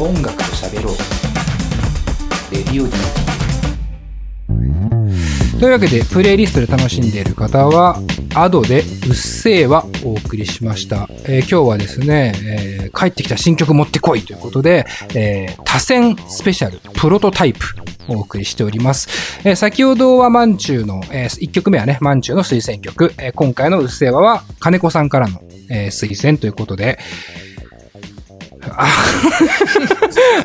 音楽と喋ろうレディオ D というわけで、プレイリストで楽しんでいる方は、アドでうっせぇはお送りしました。えー今日はですね、えー帰ってきた新曲持ってこいということで、えー多選スペシャルプロトタイプお送りしております。えー先ほどはマンチューの、え1曲目はね、マンチューの推薦曲、えー今回のうっせぇはは金子さんからの、え推薦ということで、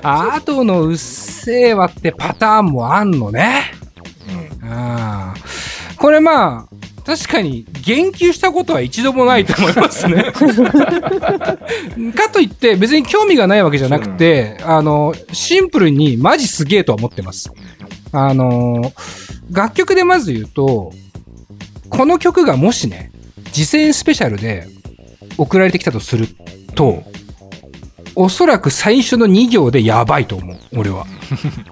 あ、アドのうっせぇはってパター。ンもあんのね。ああ。これまあ、確かに言及したことは一度もないと思いますね。かといって別に興味がないわけじゃなくて、あの、シンプルにマジすげえとは思ってます。あの、楽曲でまず言うと、この曲がもしね、次戦スペシャルで送られてきたとすると、おそらく最初の2行でやばいと思う、俺は。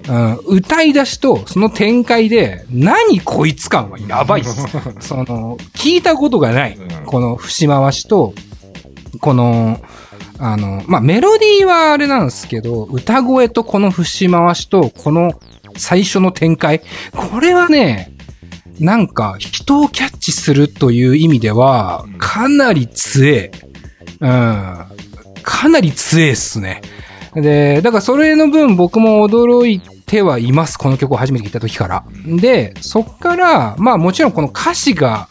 うん、歌い出しとその展開で、何こいつ感はやばいっす。その、聞いたことがない。この節回しと、この、あの、まあ、メロディーはあれなんですけど、歌声とこの節回しと、この最初の展開。これはね、なんか人をキャッチするという意味では、かなり強え。うん。かなり強えっすね。で、だからそれの分僕も驚いてはいます。この曲を初めて聞いた時から。で、そっから、まあもちろんこの歌詞が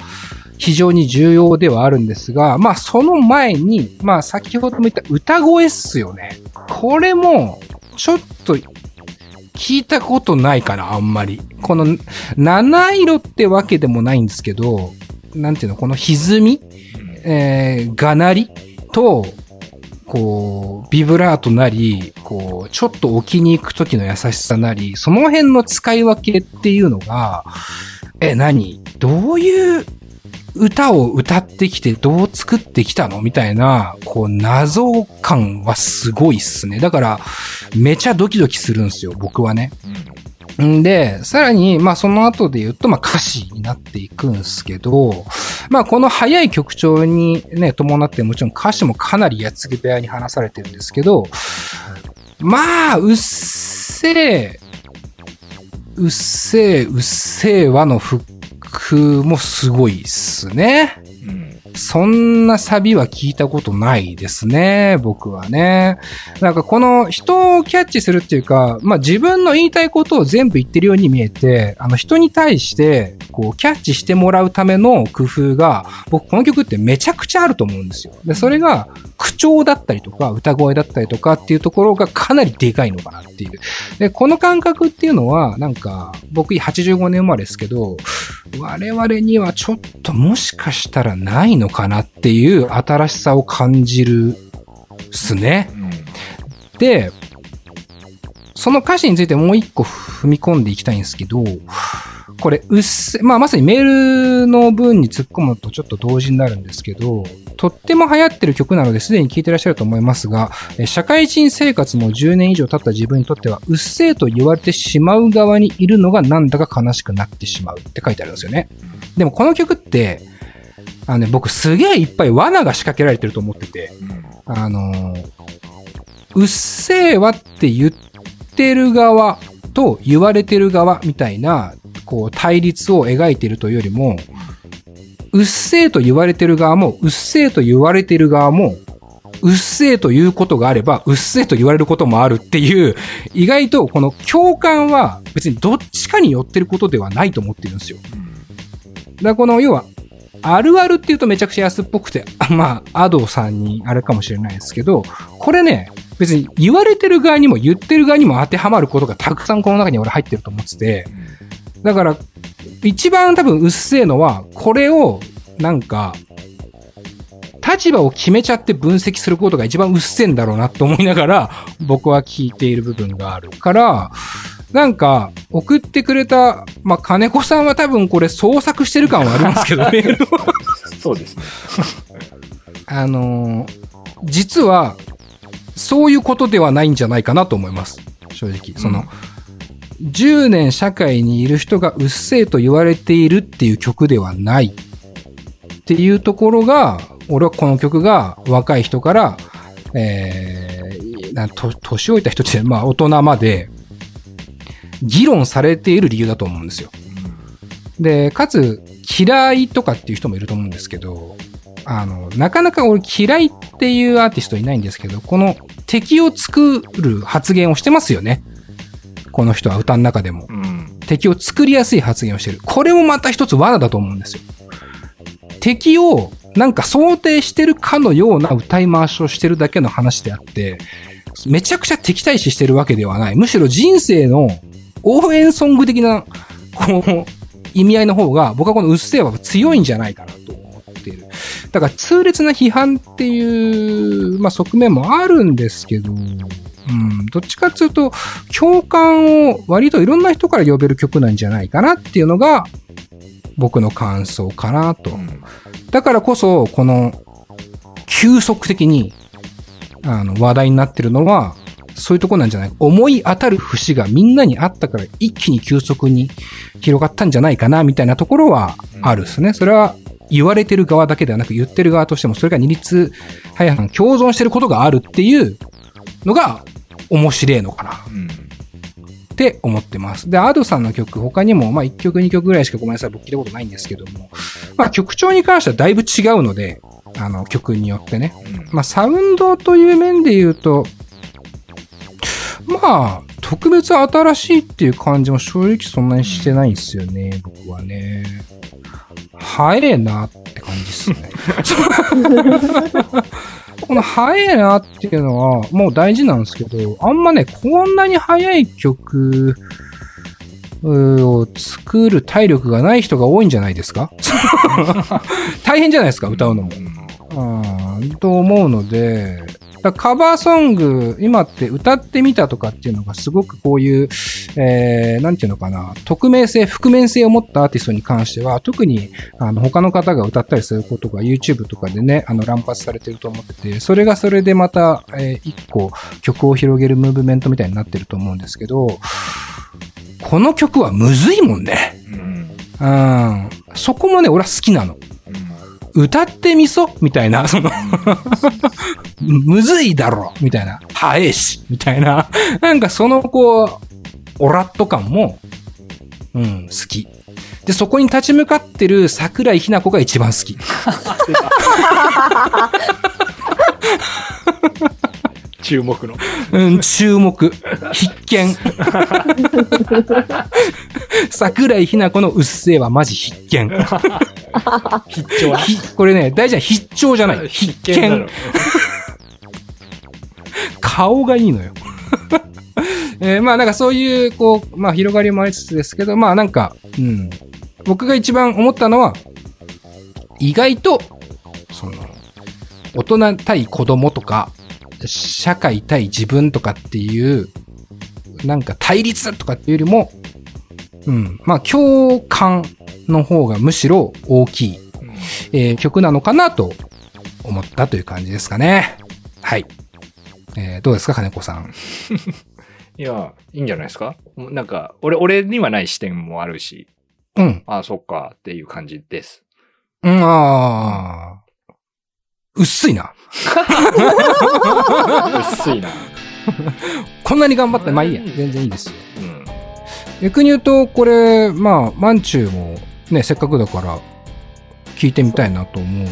非常に重要ではあるんですが、まあその前に、まあ先ほども言った歌声っすよね。これも、ちょっと聞いたことないかな、あんまり。この、七色ってわけでもないんですけど、なんていうの、この歪み、えー、がなり？と、こう、ビブラートなり、こう、ちょっと置きに行く時の優しさなり、その辺の使い分けっていうのが、え、何？どういう歌を歌ってきてどう作ってきたの？みたいな、こう、謎感はすごいっすね。だから、めちゃドキドキするんですよ、僕はね。んで、さらに、まあその後で言うと、まあ歌詞になっていくんですけど、まあこの早い曲調にね、伴ってもちろん歌詞もかなりやつぎ部屋に話されてるんですけど、まあ、うっせえ、うっせえ、うっせえ和のフックもすごいっすね。そんなサビは聞いたことないですね、僕はね。なんかこの人をキャッチするっていうか、まあ自分の言いたいことを全部言ってるように見えて、あの人に対して、こうキャッチしてもらうための工夫が、僕この曲ってめちゃくちゃあると思うんですよ。で、それが口調だったりとか、歌声だったりとかっていうところがかなりでかいのかなっていう。で、この感覚っていうのは、なんか、僕85年生まれですけど、我々にはちょっともしかしたらないのかなっていう新しさを感じるっすね。で、その歌詞についてもう一個踏み込んでいきたいんですけど、これ、うっせ、まあまさにメールの文に突っ込むとちょっと同時になるんですけど、とっても流行ってる曲なのですでに聴いてらっしゃると思いますが、社会人生活も10年以上経った自分にとっては、うっせえと言われてしまう側にいるのがなんだか悲しくなってしまうって書いてあるんですよね。でもこの曲って、あのね、僕すげえいっぱい罠が仕掛けられてると思ってて、あのーうっせえわって言ってる側と言われてる側みたいな、こう対立を描いているというよりも、うっせえと言われてる側も、うっせえと言われてる側も、うっせえということがあれば、うっせえと言われることもあるっていう、意外とこの共感は別にどっちかに寄ってることではないと思ってるんですよ。だからこの、要は、あるあるっていうとめちゃくちゃ安っぽくて、まあ、アドさんにあれかもしれないですけど、これね、別に言われてる側にも言ってる側にも当てはまることがたくさんこの中に俺入ってると思ってて、だから、一番多分うっせえのは、これを、なんか、立場を決めちゃって分析することが一番うっせえんだろうなと思いながら、僕は聞いている部分があるから、なんか、送ってくれた、まあ、金子さんは多分これ創作してる感はありますけど、メールをそうですね。あのー実は、そういうことではないんじゃないかなと思います。正直。その、10年社会にいる人がうっせえと言われているっていう曲ではないっていうところが、俺はこの曲が若い人から、えーな年老いた人って、まあ大人まで、議論されている理由だと思うんですよ。で、かつ、嫌いとかっていう人もいると思うんですけど、あの、なかなか俺嫌いっていうアーティストいないんですけど、この敵を作る発言をしてますよね。この人は歌の中でも。うん。敵を作りやすい発言をしてる。これもまた一つ罠だと思うんですよ。敵をなんか想定してるかのような歌い回しをしてるだけの話であって、めちゃくちゃ敵対視してるわけではない。むしろ人生の応援ソング的な、こう、意味合いの方が、僕はこのうっせぇわは強いんじゃないかなと思っている。だから痛烈な批判っていう、まあ、側面もあるんですけど、うん、どっちかっていうと、共感を割といろんな人から呼べる曲なんじゃないかなっていうのが、僕の感想かなと。だからこそ、この、急速的に、あの、話題になってるのは、そういうとこなんじゃない思い当たる節がみんなにあったから一気に急速に広がったんじゃないかなみたいなところはあるですね。それは言われてる側だけではなく言ってる側としてもそれが二律背反共存してることがあるっていうのが面白いのかなうん。って思ってます。で、アドさんの曲、他にも、まあ1曲2曲ぐらいしかごめんなさい、僕聞いたことないんですけども、まあ曲調に関してはだいぶ違うので、あの曲によってね。まあサウンドという面で言うと、まあ、特別新しいっていう感じも正直そんなにしてないんですよね、僕はね。早えなって感じっすね。この早いなっていうのはもう大事なんですけど、あんまね、こんなに早い曲を作る体力がない人が多いんじゃないですか？大変じゃないですか、歌うのも。うん、と思うので、だカバーソング、今って歌ってみたとかっていうのがすごくこういう、えー、なんていうのかな、匿名性、覆面性を持ったアーティストに関しては、特にあの他の方が歌ったりすることが YouTube とかでね、あの乱発されてると思ってて、それがそれでまた、えー、一個曲を広げるムーブメントみたいになってると思うんですけど、この曲はむずいもんね。うん。うん。そこもね、俺は好きなの。歌ってみそ？みたいな、その、むずいだろみたいな。早えしみたいな。なんかその、こう、オラッと感も、うん、好き。で、そこに立ち向かってる桜井日奈子が一番好き。注目の。うん、注目。必見。桜井日奈子のうっせぇはマジ必見。必聴これね、大事な必聴じゃない。必見。顔がいいのよ。えーまあなんかそういう、こう、まあ広がりもありつつですけど、まあなんか、うん。僕が一番思ったのは、意外と、その、大人対子供とか、社会対自分とかっていう、なんか対立とかっていうよりも、うん。まあ共感の方がむしろ大きい、えー曲なのかなと思ったという感じですかね。はい。えーどうですか、金子さん。いや、いいんじゃないですか？なんか、俺、俺にはない視点もあるし、うん。ああ、そっか、っていう感じです。うん、ああ。薄いな。薄いな。こんなに頑張って、まあいいや。全然いいですよ。うん。逆に言うと、これ、まあ、マンチューもね、せっかくだから、聞いてみたいなと思う。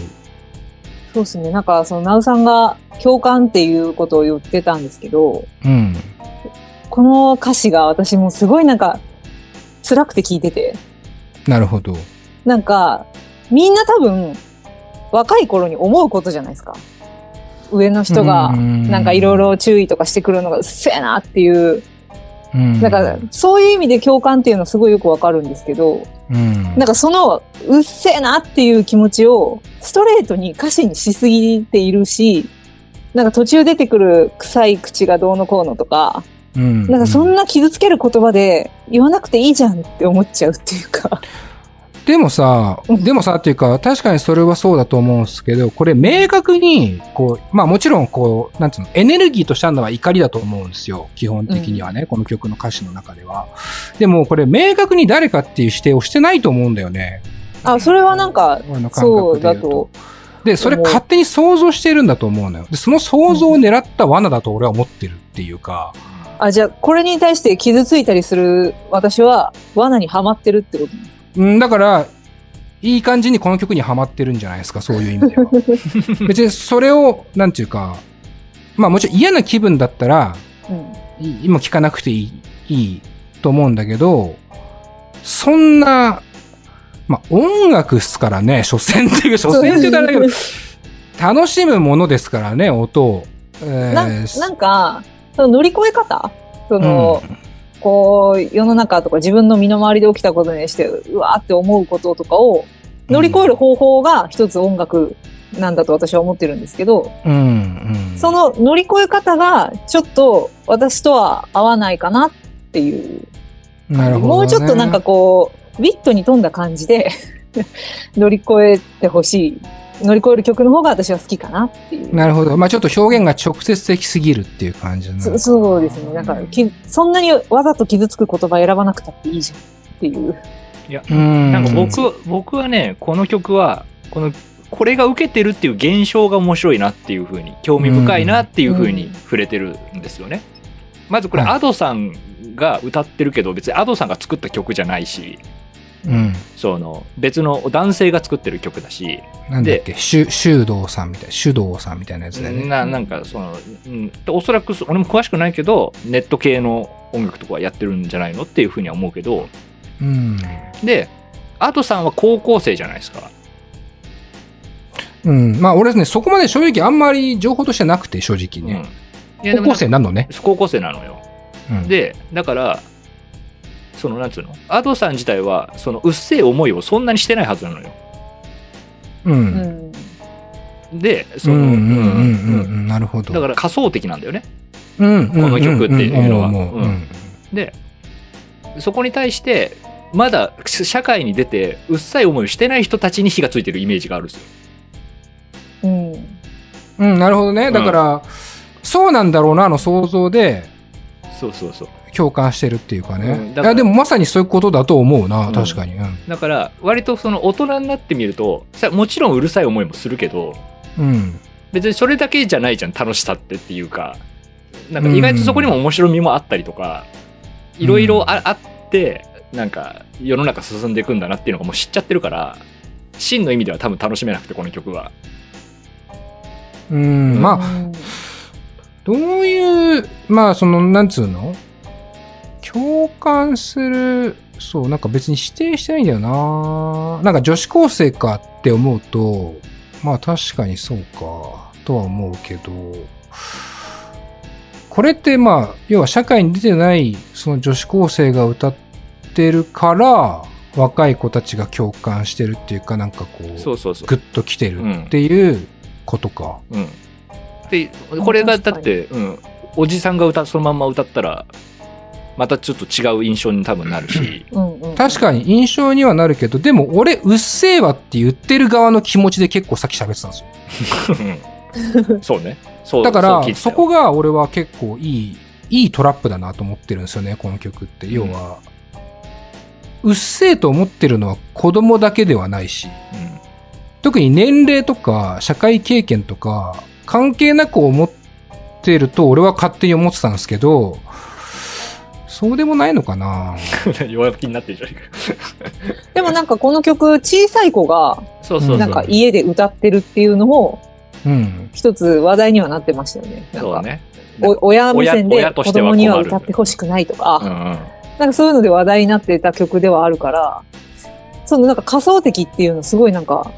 そうですね。なんか、その、ナウさんが共感っていうことを言ってたんですけど、うん。この歌詞が私もすごいなんか、辛くて聞いてて、なるほど。なんか、みんな多分、若い頃に思うことじゃないですか。上の人が、なんかいろいろ注意とかしてくるのがうっせえなっていう、うん、なんかそういう意味で共感っていうのはすごいよくわかるんですけど、うん、なんかそのうっせえなっていう気持ちをストレートに歌詞にしすぎているし、なんか途中出てくる臭い口がどうのこうのとか、うん、なんかそんな傷つける言葉で言わなくていいじゃんって思っちゃうっていうか。でもさ、うんでもさっていうか、確かにそれはそうだと思うんですけど、これ明確に、こう、まあもちろんこう、なんつうの、エネルギーとしてあるのは怒りだと思うんですよ。基本的にはね、この曲の歌詞の中では。でもこれ明確に誰かっていう指定をしてないと思うんだよね。あ、それはなんか、そう。だとで、それ勝手に想像してるんだと思うのよ。で、その想像を狙った罠だと俺は思ってるっていうか、あ、じゃあ、これに対して傷ついたりする私は、罠にはまってるってこと？うん、だから、いい感じにこの曲にはまってるんじゃないですか、そういう意味では。別にそれを、なんていうか、まあもちろん嫌な気分だったら、うん。い今聞かなくていい、いいと思うんだけど、そんな、まあ音楽っすからね、所詮っていうか、所詮って言ったらだけど、楽しむものですからね、音を。えーなんなんか、その乗り越え方？その、こう、世の中とか自分の身の回りで起きたことにして、うわーって思うこととかを乗り越える方法が一つ音楽なんだと私は思ってるんですけど、うん、うん。その乗り越え方がちょっと私とは合わないかなっていう。なるほど、ね。もうちょっとなんかこう、ビットに富んだ感じで 乗り越えてほしい。乗り越える曲の方が私は好きかなっていう。なるほど。まあちょっと表現が直接的すぎるっていう感じなそそうですね。なんかき、そんなにわざと傷つく言葉選ばなくたっていいじゃんっていう。うん。なんか僕、僕はね、この曲は、この、これが受けてるっていう現象が面白いなっていうふうに、興味深いなっていうふうに触れてるんですよね。まずこれ、はいアドさんが歌ってるけど、別にアドさんが作った曲じゃないし、うん。その、別の男性が作ってる曲だし、なんだっけ、修修道さんみたいな、修道さんみたいなやつだよね。ななんかその、うん、おそらくそ俺も詳しくないけどネット系の音楽とかやってるんじゃないのっていうふうには思うけどうん。でアドさんは高校生じゃないですかうん。まあ俺ね、そこまで正直あんまり情報としてなくて、正直ね。うん、高校生なのね。高校生なのようん、でだからそのなんつうの？アドさん自体はそのうっせえ思いをそんなにしてないはずなのよう。うんん。でその、うんうんうんうんうんうん。なるほど。だから仮想的なんだよねうん、ここの曲っていうのは思うん。でそこに対してまだ社会に出てうっさい思いをしてない人たちに火がついてるイメージがあるんですようん。うん、なるほどね。だから、そうなんだろうな、の想像でそうそうそう共感してるっていうかね。うんだからいや、でもまさにそういうことだと思うな、うん確かに。うん。だから割とその大人になってみるとさもちろんうるさい思いもするけどうん。別にそれだけじゃないじゃん楽しさってっていうかなんか意外とそこにも面白みもあったりとかいろいろああってなんか世の中進んでいくんだなっていうのがもう知っちゃってるから真の意味では多分楽しめなくてこの曲はうん、まあ、あ、どういう、まあ、その、なんつうの？共感する、そう、なんか別に指定してないんだよな。なんか女子高生かって思うと、まあ確かにそうか、とは思うけど、これってまあ、要は社会に出てないその女子高生が歌ってるから、若い子たちが共感してるっていうか、なんかこう、そうそうそう。グッと来てるっていうことか。うん、でこれがだって、うん、おじさんが歌そのまんま歌ったらまたちょっと違う印象に多分なるしうんうん。確かに印象にはなるけど、でも俺、うっせぇわって言ってる側の気持ちで結構さっき喋ってたんですよ。う んそうねそうだから、う聞いてたよそこが俺は結構いい、いいトラップだなと思ってるんですよね、この曲って。要は、うっせぇと思ってるのは子供だけではないし、特に年齢とか社会経験とか関係なく思ってると俺は勝手に思ってたんですけど、そうでもないのかな？うん、弱気になってるじゃないかでもなんかこの曲、小さい子がそうそうそう、なんか家で歌ってるっていうのも、うん。一つ話題にはなってましたよね。なんかそうね。お親目線で子供には歌ってほしくないとか、うん。うんなんかそういうので話題になってた曲ではあるから、そのなんか仮想的っていうのすごいなんか、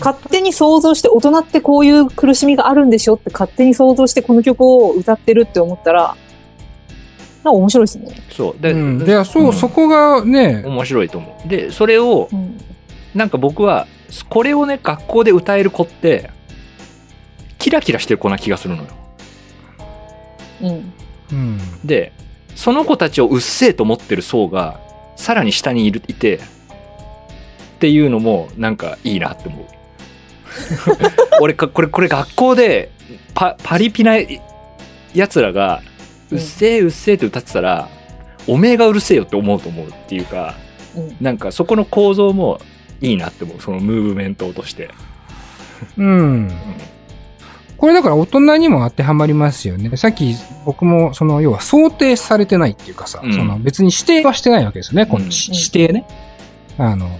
勝手に想像して大人ってこういう苦しみがあるんでしょって勝手に想像してこの曲を歌ってるって思ったら、なんか面白いですね。そう。で,、うん、でそう、ん。そこがね、面白いと思う。でそれをうん。なんか僕はこれをね学校で歌える子ってキラキラしてる子な気がするのよ。うん。うん、でその子たちをうっせえと思ってる層がさらに下にいるいてっていうのもなんかいいなって思う。俺かこれこれ学校でパパリピなやつらが「うっせえうっせえ」って歌ってたらおめえがうるせえよって思うと思うっていうかうん。なんかそこの構造もいいなって思うそのムーブメントとしてうん。これだから大人にも当てはまりますよね。さっき僕もその要は想定されてないっていうかさ、うんその別に指定はしてないわけですよね。このうんし指定ね。あの、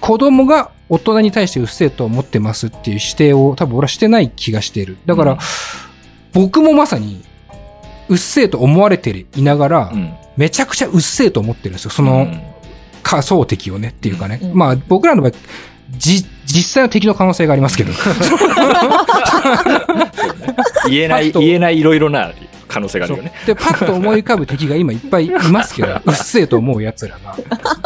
子供が大人に対してうっせえと思ってますっていう指定を多分俺はしてない気がしている。だから、うん僕もまさにうっせえと思われていながら、うん。めちゃくちゃうっせえと思ってるんですよ。その、うん仮想敵をねっていうかね。うんまあ僕らの場合、じ、実際の敵の可能性がありますけど。言えない、言えないいろいろな可能性があるよね。で、パッと思い浮かぶ敵が今いっぱいいますけど、うっせえと思う奴らが。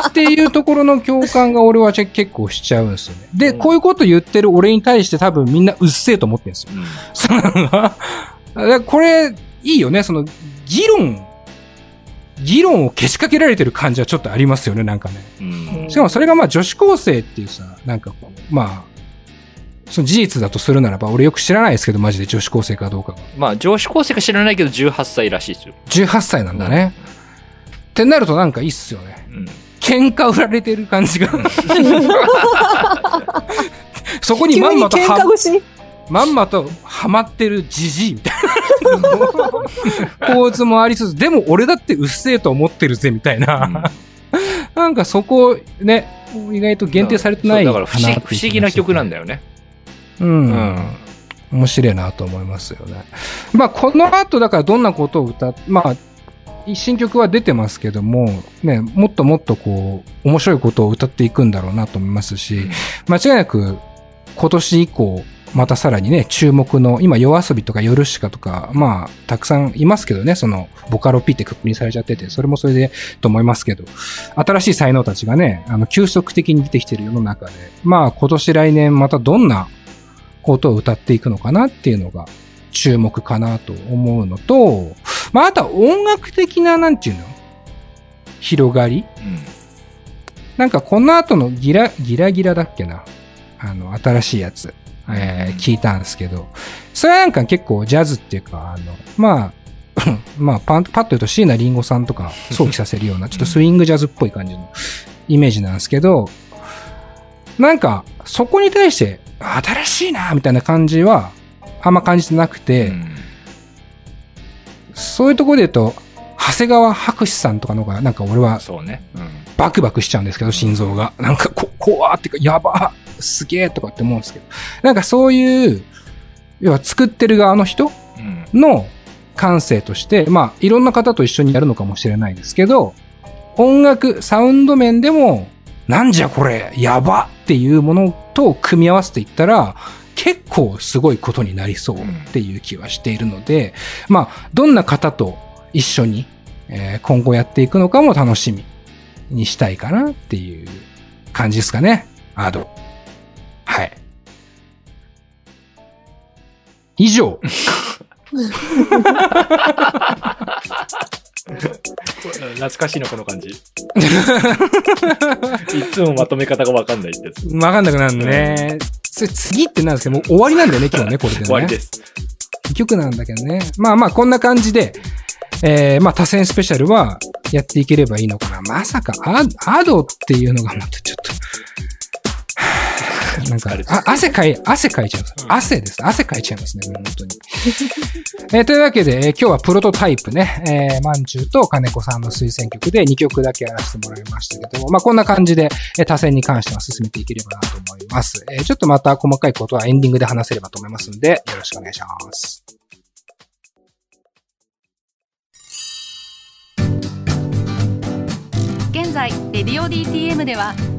っていうところの共感が俺は結構しちゃうんですよね。で、うんこういうこと言ってる俺に対して多分みんなうっせえと思ってるんですよ。うん これ、いいよね。その、議論、議論をけしかけられてる感じはちょっとありますよね、なんかね。うんしかもそれがまあ女子高生っていうさ、なんかこう、まあ、その事実だとするならば、俺よく知らないですけど、マジで女子高生かどうかが。まあ、女子高生か知らないけど18歳らしいですよ。18歳なんだね。ってなるとなんかいいっすよね。うん。喧嘩売られてる感じが。そこにまんまとは。まんまとハマってるじじいみたいな 構図もありつつ、でも俺だってうっせえと思ってるぜみたいな。なんかそこね、意外と限定されてないだから不思議不思議な曲なんだ。だよね。うん。うん面白いなと思いますよね。まあ、この後、だからどんなことを歌っ、まあ、新曲は出てますけども、ね、もっともっとこう、面白いことを歌っていくんだろうなと思いますし、間違いなく、今年以降、またさらにね、注目の、今、夜遊びとか夜しかとか、まあ、たくさんいますけどね、その、ボカロ P ってくくりされちゃってて、それもそれでと思いますけど、新しい才能たちがね、あの、急速的に出てきてる世の中で、まあ、今年来年またどんなことを歌っていくのかなっていうのが注目かなと思うのと、まあ、あとは音楽的な、なんていうの？広がり？うん。なんかこの後のギラ、ギラギラだっけな？あの、新しいやつ、えー聞いたんですけど、それはなんか結構ジャズっていうか、あの、まあ、まあ、パンパッと言うと椎名林檎さんとか 想起させるような、ちょっとスイングジャズっぽい感じのイメージなんですけど、なんか、そこに対して、新しいなみたいな感じは、あんま感じてなくて、うんそういうところで言うと、長谷川博士さんとかの方が、なんか俺はそうね。うんバクバクしちゃうんですけど、心臓が。なんかこ、怖ってか、やばすげえとかって思うんですけど。なんかそういう、要は作ってる側の人うんの感性として、まあ、いろんな方と一緒にやるのかもしれないですけど、音楽、サウンド面でも、なんじゃこれ、やばっていうものと組み合わせていったら、結構すごいことになりそうっていう気はしているので、まあ、どんな方と一緒に、えー今後やっていくのかも楽しみにしたいかなっていう感じですかね。アド。以上。懐かしいな、この感じ。いつもまとめ方がわかんないってやつ。わかんなくなるね。それ次ってなんですけど、もう終わりなんだよね、今日ね、これでね。終わりです。一曲なんだけどね。まあまあ、こんな感じで、えー、まあ、多選スペシャルはやっていければいいのかな。まさか、アアドっていうのがまたちょっと、なんかあ汗かい、汗かいちゃいます。汗です。汗かいちゃいますね、もう本当に。えーというわけで、えー今日はプロトタイプね、えー、まんじゅうと金子さんの推薦曲で2曲だけやらせてもらいましたけども、まあこんな感じで、えー多選に関しては進めていければなと思います。えーちょっとまた細かいことはエンディングで話せればと思いますので、よろしくお願いします。現在レディオ DTM では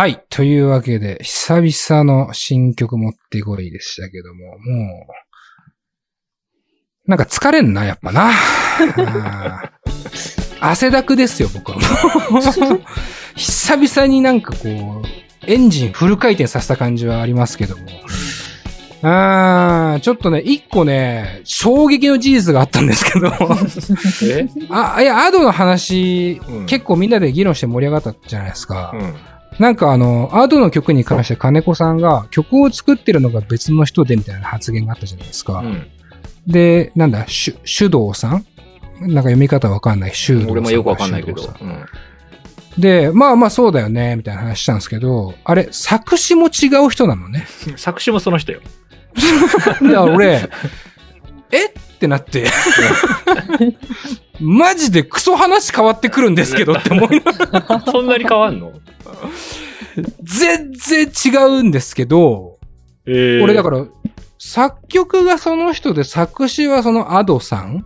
はい。というわけで、久々の新曲持ってこいでしたけども、もう、なんか疲れんな、やっぱな。汗だくですよ、僕はもう。久々になんかこう、エンジンフル回転させた感じはありますけども。あーちょっとね、一個ね、衝撃の事実があったんですけど。え？あ、いや、アドの話、うん結構みんなで議論して盛り上がったじゃないですか。うん。なんかあの、アドの曲に関して金子さんが曲を作ってるのが別の人でみたいな発言があったじゃないですか。うん。で、なんだ、しゅ手動さん？なんか読み方わかんない。手動さん。俺もよくわかんないけどうん。で、まあまあそうだよね、みたいな話したんですけど、あれ、作詞も違う人なのね。作詞もその人よ。で、俺、え ってなって、マジでクソ話変わってくるんですけどって思いながら そんなに変わんの？全然違うんですけど、え俺だから、作曲がその人で作詞はそのアドさん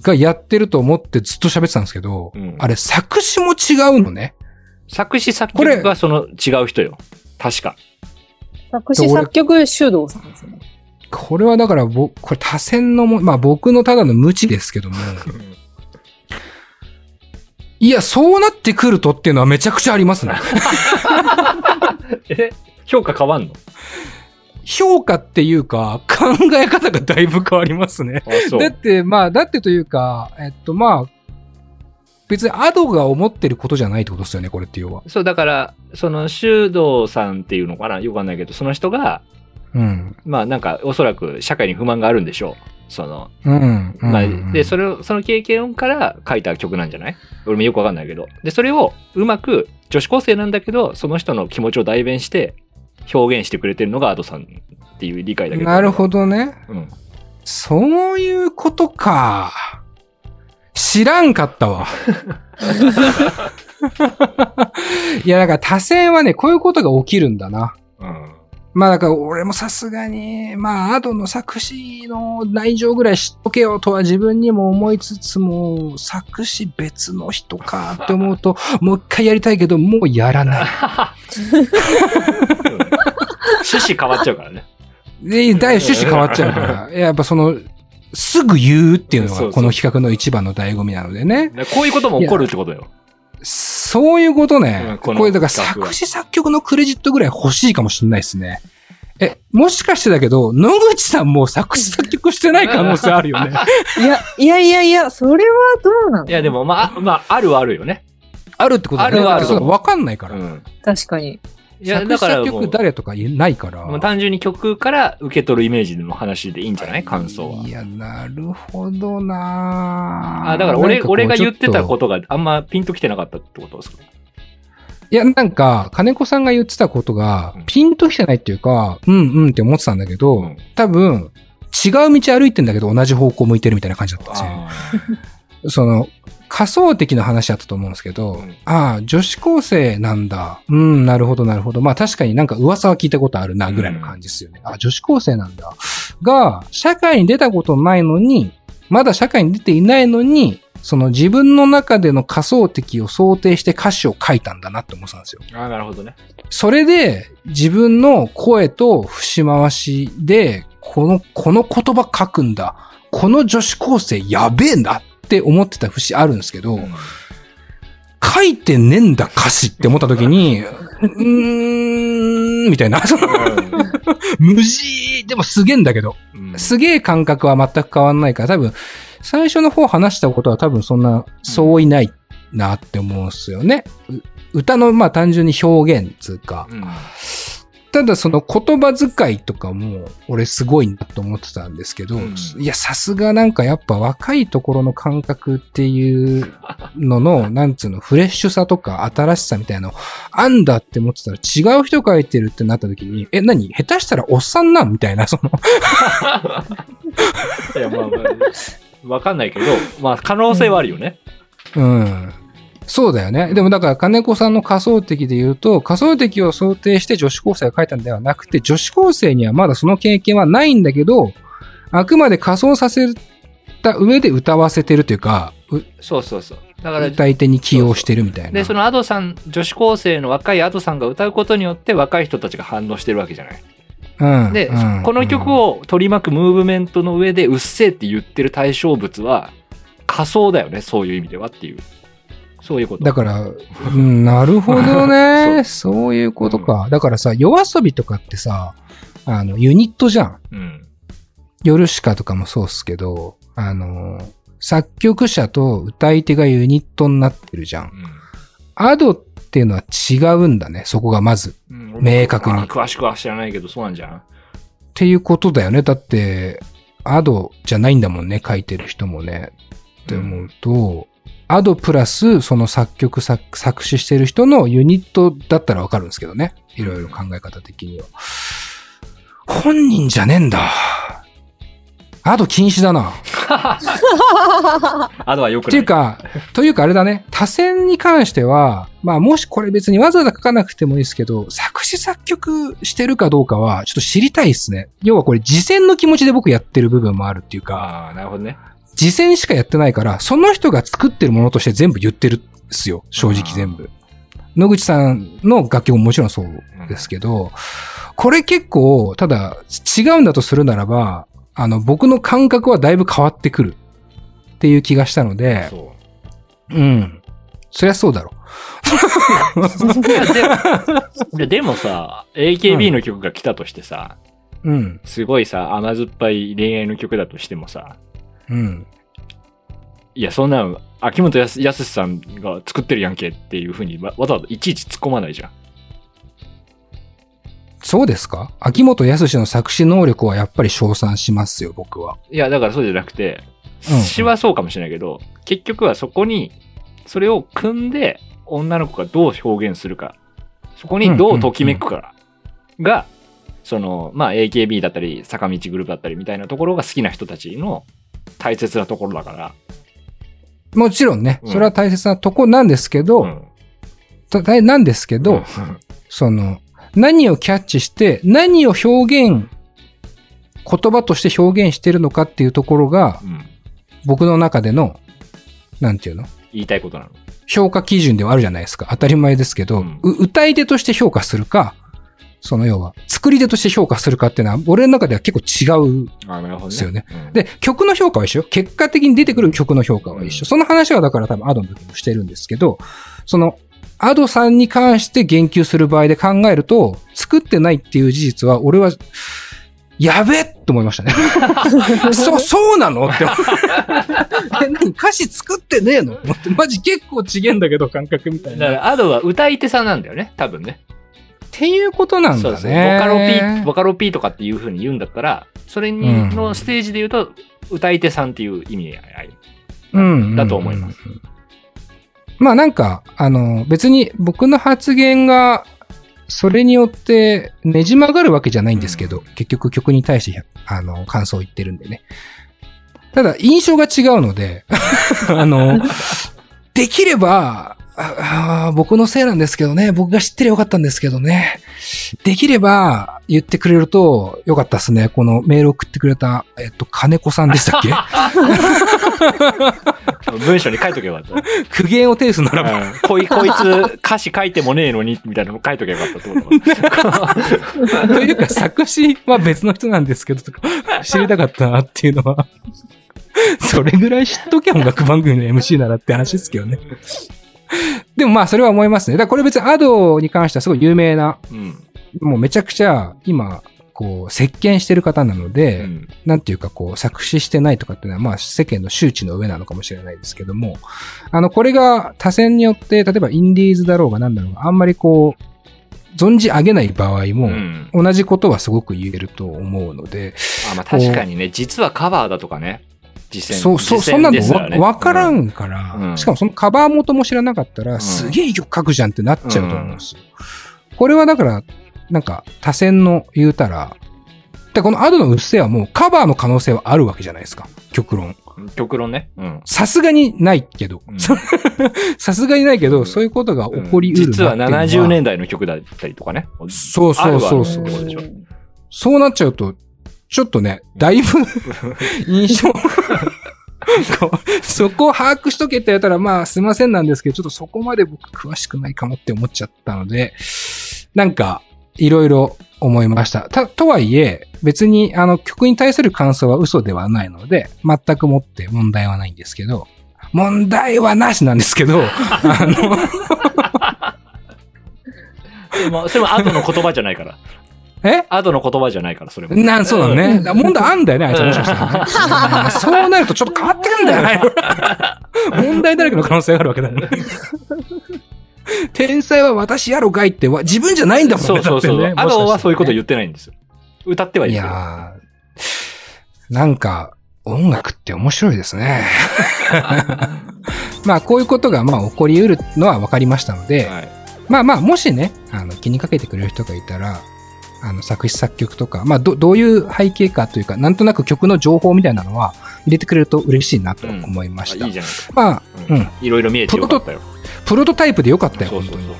がやってると思ってずっと喋ってたんですけど、うんあれ作詞も違うのね。作詞作曲がその違う人よ。確か。作詞作曲、修道さんですよね。これはだから僕、これ多選のも、まあ僕のただの無知ですけども、いや、そうなってくるとっていうのはめちゃくちゃありますね。え評価変わんの？評価っていうか、考え方がだいぶ変わりますね。だって、まあ、だってというか、えっと、まあ、別にアドが思ってることじゃないってことですよね、これって要は。そう、だから、その、修道さんっていうのかな？よくわかんないけど、その人が、うん。まあなんか、おそらく社会に不満があるんでしょう。その、うん。まあ、うんで、それを、その経験から書いた曲なんじゃない？俺もよくわかんないけど。で、それをうまく、女子高生なんだけど、その人の気持ちを代弁して、表現してくれてるのがアドさんっていう理解だけど。なるほどね。うん。そういうことか。知らんかったわ。いや、だから多選はね、こういうことが起きるんだな。うん。まあだから俺もさすがに、まあアドの作詞の内情ぐらい知っとけよとは自分にも思いつつも、作詞別の人かって思うと、もう一回やりたいけど、もうやらない。趣旨変わっちゃうからね。で、大趣旨変わっちゃうから。やっぱその、すぐ言うっていうのそうそうがこの企画の一番の醍醐味なのでね。こういうことも起こるってことよ。そういうことうんね。このこれだから作詞作曲のクレジットぐらい欲しいかもしれないですね。え、もしかしてだけど、野口さんも作詞作曲してない可能性あるよね。いや、いやいやいや、それはどうなの？いや、でも、まあ、まあ、あるはあるよね。あるってことだねあるはあるわかんないから。うん。確かに。いや、だから曲、誰とか言えないから。単純に曲から受け取るイメージの話でいいんじゃない？感想は。いや、なるほどな。あ、だから俺、俺が言ってたことがあんまピンときてなかったってことですか？いや、なんか、金子さんが言ってたことがうん、ピンときてないっていうか、うんうんって思ってたんだけど、うん。多分、違う道歩いてんだけど同じ方向向いてるみたいな感じだったんですよ。あ その、仮想的な話だったと思うんですけど、うんああ、女子高生なんだ。うん、なるほど、なるほど。まあ確かになんか噂は聞いたことあるな、ぐらいの感じですよね。あ女子高生なんだ。が、社会に出たことないのに、まだ社会に出ていないのに、その自分の中での仮想敵を想定して歌詞を書いたんだなって思ってたんですよ。ーあー、なるほどね。それで自分の声と節回しで、この、この言葉書くんだ。この女子高生やべえなって思ってた節あるんですけど、書いてねえんだ歌詞って思った時に、うーん、みたいな。無事、でもすげえんだけど、うんすげえ感覚は全く変わんないから、多分、最初の方話したことは多分そんな相違ないなって思うんですよね。う歌のまあ単純に表現つうか、うんただその言葉遣いとかも俺すごいなと思ってたんですけど、うんいやさすがなんかやっぱ若いところの感覚っていうのの、なんつうの、フレッシュさとか新しさみたいなのあんだって思ってたら違う人書いてるってなった時に、え、何下手したらおっさんなんみたいな、その、いや、まあまあ、わかんないけど、まあ、可能性はあるよね。うん。そうだよね。でもだから金子さんの仮想敵で言うと、仮想敵を想定して女子高生が書いたんではなくて、女子高生にはまだその経験はないんだけど、あくまで仮想させた上で歌わせてるというか、うそうそうそう。だから、歌い手に起用してるみたいな。で、そのアドさん、女子高生の若いアドさんが歌うことによって若い人たちが反応してるわけじゃない。うん。で、うんこの曲、を取り巻くムーブメントの上で、うっせえって言ってる対象物は、仮想だよね、そういう意味ではっていう。そういうこと。だから、うん、なるほどね。そういうことか。だからさ、夜遊びとかってさ、あの、ユニットじゃん。うん。ヨルシカとかもそうっすけど、あの、作曲者と歌い手がユニットになってるじゃん。アドっていうのは違うんだね、そこがまず。うん明確にあ詳しくは知らないけど、そうなんじゃん。っていうことだよね。だって、アドじゃないんだもんね、書いてる人もね。って思うと、アドプラス、その作曲作、作詞してる人のユニットだったらわかるんですけどね。いろいろ考え方的には。本人じゃねえんだ。アド禁止だな。アドはよくない。っていうか、というかあれだね、多選に関しては、まあもしこれ別にわざわざ書かなくてもいいですけど、作詞作曲してるかどうかはちょっと知りたいですね。要はこれ次戦の気持ちで僕やってる部分もあるっていうか、ああ、なるほどね。次戦しかやってないから、その人が作ってるものとして全部言ってるんですよ。正直全部。野口さんの楽曲ももちろんそうですけど、これ結構、ただ違うんだとするならば、あの、僕の感覚はだいぶ変わってくるっていう気がしたので、そう。うん。そりゃそうだろ。いやでも いやでもさ、AKB の曲が来たとしてさ、うん。すごいさ、甘酸っぱい恋愛の曲だとしてもさ、うん。いや、そんなの、秋元康康さんが作ってるやんけっていうふうにわわざわざいちいち突っ込まないじゃん。そうですか？秋元康の作詞能力はやっぱり称賛しますよ、僕は。いや、だからそうじゃなくて、うん詩はそうかもしれないけど、結局はそこに、それを組んで、女の子がどう表現するか、そこにどうときめくかが、その、まあ AKB だったり、坂道グループだったりみたいなところが好きな人たちの大切なところだから、もちろんね、うん。それは大切なとこなんですけど、ん。た大なんですけど、うん。その、何をキャッチして、何を表現、言葉として表現してるのかっていうところが、うん。僕の中での、なんていうの？言いたいことなの。評価基準ではあるじゃないですか。当たり前ですけど、うん。う歌い手として評価するか、その要は、作り手として評価するかっていうのは、俺の中では結構違う。あなるほどね。ですよねうん。で、曲の評価は一緒。結果的に出てくる曲の評価は一緒。うんその話はだから多分アドの時もしてるんですけど、その、アドさんに関して言及する場合で考えると、作ってないっていう事実は、俺は、やべえって思いましたね。そう、そうなの？って。え、何？歌詞作ってねえの？って思ってマジ結構ちげえんだけど、感覚みたいな。っだから、アドは歌い手さんなんだよね、多分ね。ていうことなんだね。そうそう。ボカロ P、ボカロ P とかっていう風に言うんだったら、それに、うんのステージで言うと、歌い手さんっていう意味合い。うんだと思います。まあなんか、あの、別に僕の発言が、それによってねじ曲がるわけじゃないんですけど、うん結局曲に対して、あの、感想を言ってるんでね。ただ、印象が違うので、あの、できれば、ああ僕のせいなんですけどね、僕が知ってりゃよかったんですけどね。できれば言ってくれるとよかったですね。このメール送ってくれた、えっと、金子さんでしたっけ？文章に書いとけばよかっ苦言を呈すならば。た。うんこい、こいつ歌詞書いてもねえのに、みたいなの書いとけばよかったってことというか、作詞は別の人なんですけど、知りたかったなっていうのは、それぐらい知っときゃ音楽番組の MC ならって話ですけどね。でもまあ、それは思いますね。だからこれ別にアドに関してはすごい有名な、うん。もうめちゃくちゃ今、こう、席巻してる方なので、うんなんていうかこう、作詞してないとかっていうのは、まあ世間の周知の上なのかもしれないですけども、あの、これが多選によって、例えばインディーズだろうが何だろうが、あんまりこう、存じ上げない場合も、うん同じことはすごく言えると思うので、あまあ確かにね、実はカバーだとかね。実践。そう、そう、そんなのわわからんから、うんしかもそのカバー元も知らなかったら、んすげえ曲書くじゃんってなっちゃうと思うんですよ。これはだから、なんか、多選の言うたら、で、このアドのうっせぇはもうカバーの可能性はあるわけじゃないですか。極論。うん極論ね。うん。さすがにないけどうん。さすがにないけど、うんそういうことが起こりうる実はいうのは70年代の曲だったりとかね。そうそうそうそうそうなっちゃうと、ちょっとね、だいぶ印象そこを把握しとけってやったら、まあ、すいませんなんですけど、ちょっとそこまで僕詳しくないかもって思っちゃったので、なんか、いろいろ思いました。た、とはいえ、別に、あの、曲に対する感想は嘘ではないので、全くもって問題はないんですけど、問題はなしなんですけど、あの、でも、それも後の言葉じゃないから。え？後の言葉じゃないから、それも。なん、そうだね。だ問題あんだよね、あいつもしかしたらね。そうなるとちょっと変わってくんだよね。問題だらけの可能性があるわけだよね。天才は私やろがいってわ自分じゃないんだもんね。そうそうそう。アドはそういうこと言ってないんですよ。歌ってはいいるけど。やー、なんか、音楽って面白いですね。まあ、こういうことが、まあ、起こり得るのは分かりましたので、はい。まあまあ、もしね、あの、気にかけてくれる人がいたら、あの、作詞作曲とか、まあ、ど、どういう背景かというか、なんとなく曲の情報みたいなのは入れてくれると嬉しいなと思いました。あいいじゃないですか。まあ、ううんん。いろいろ見えてよかったよ。プロトタイプでよかったよ、そうそうそう本当に。。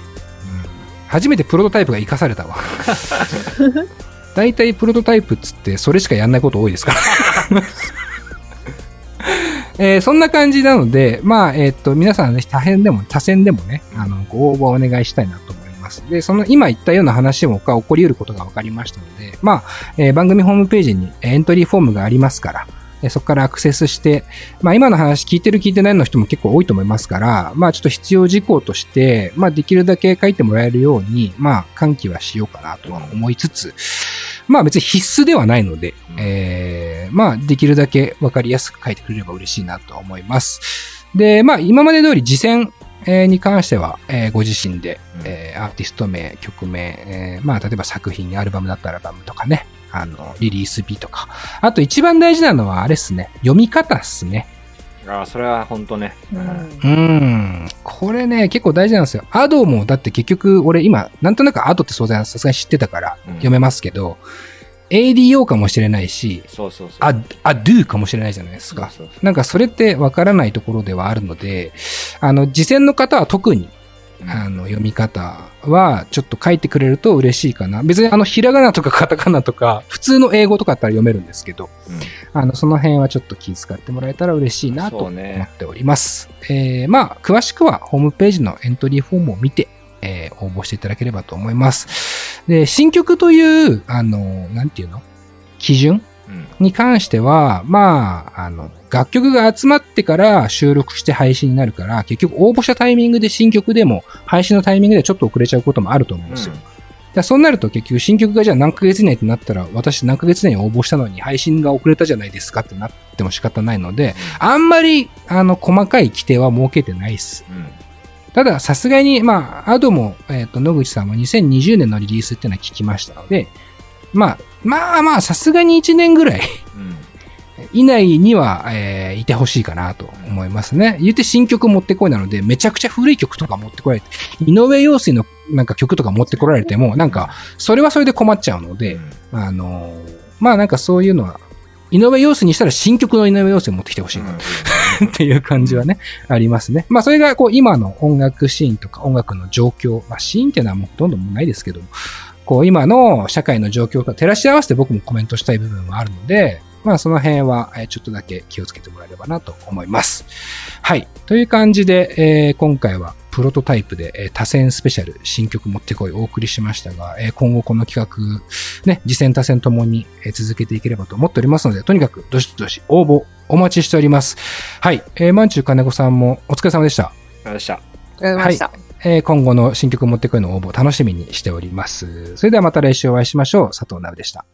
初めてプロトタイプが活かされたわ。大体プロトタイプっつってそれしかやんないこと多いですから。えーそんな感じなので、まあ、えっ、と、皆さんね、多編でも、多選でもね、あの、ご応募お願いしたいなと思います。で、その、今言ったような話もが起こり得ることが分かりましたので、まあ、えー番組ホームページにえーエントリーフォームがありますから、えーそこからアクセスして、まあ今の話聞いてる聞いてないの人も結構多いと思いますから、まあちょっと必要事項として、まあできるだけ書いてもらえるように、まあ喚起はしようかなとは思いつつ、まあ別に必須ではないので、うんえーまあできるだけわかりやすく書いてくれれば嬉しいなと思います。で、まあ今まで通り次戦、えーに関しては、えーご自身で、うんえーアーティスト名、曲名、えーまあ例えば作品、アルバムだったらアルバムとかね、あの、リリース日とか。あと一番大事なのはあれっすね、読み方っすね。ああ、それは本当ね。うんうーん。これね、結構大事なんですよ。アドも、だって結局、俺今、なんとなくアドって当然さすがに知ってたからうん読めますけど、ADO かもしれないし、そうそうそう。あ、あ、do かもしれないじゃないですか。そうそうなんかそれってわからないところではあるので、あの、次戦の方は特に、そうあの、読み方はちょっと書いてくれると嬉しいかな。別にあの、ひらがなとかカタカナとか、普通の英語とかだったら読めるんですけど、うんあの、その辺はちょっと気遣ってもらえたら嬉しいなと思そうねっております。えー、まあ、詳しくはホームページのエントリーフォームを見て、えー応募していただければと思います。で、新曲という、あの、なんていうの？基準？うんに関しては、まあ、あの、楽曲が集まってから収録して配信になるから、結局応募したタイミングで新曲でも、配信のタイミングでちょっと遅れちゃうこともあると思うんですよ。だからそうなると結局新曲がじゃあ何ヶ月以内ってなったら、私何ヶ月以内に応募したのに配信が遅れたじゃないですかってなっても仕方ないので、あんまり、あの、細かい規定は設けてないです。うんただ、さすがに、まあ、アドも、えっ、と、野口さんも2020年のリリースっていうのは聞きましたので、まあ、まあまあ、さすがに1年ぐらいうん。以内には、えーいてほしいかなと思いますね。言って新曲持ってこいなので、めちゃくちゃ古い曲とか持ってこられて、井上陽水のなんか曲とか持ってこられても、なんか、それはそれで困っちゃうので、あのーまあなんかそういうのは、井上陽水にしたら新曲の井上陽水を持ってきてほしいな っていう感じはね、ありますね。まあそれがこう今の音楽シーンとか音楽の状況、まあシーンっていうのはもうほとんどもないですけども、こう今の社会の状況と照らし合わせて僕もコメントしたい部分はあるので、まあその辺はちょっとだけ気をつけてもらえればなと思います。はい。という感じで、えー今回はプロトタイプで、えー多選スペシャル新曲持ってこいお送りしましたが、え今後この企画、ね、次戦多戦ともに、え続けていければと思っておりますので、とにかくどしどし応募お待ちしております。はい。えー、まんちゅう金子さんもお疲れ様でした。ありがとうございました。ありがとうござい。えー今後の新曲持ってこいの応募楽しみにしております。それではまた来週お会いしましょう。佐藤直でした。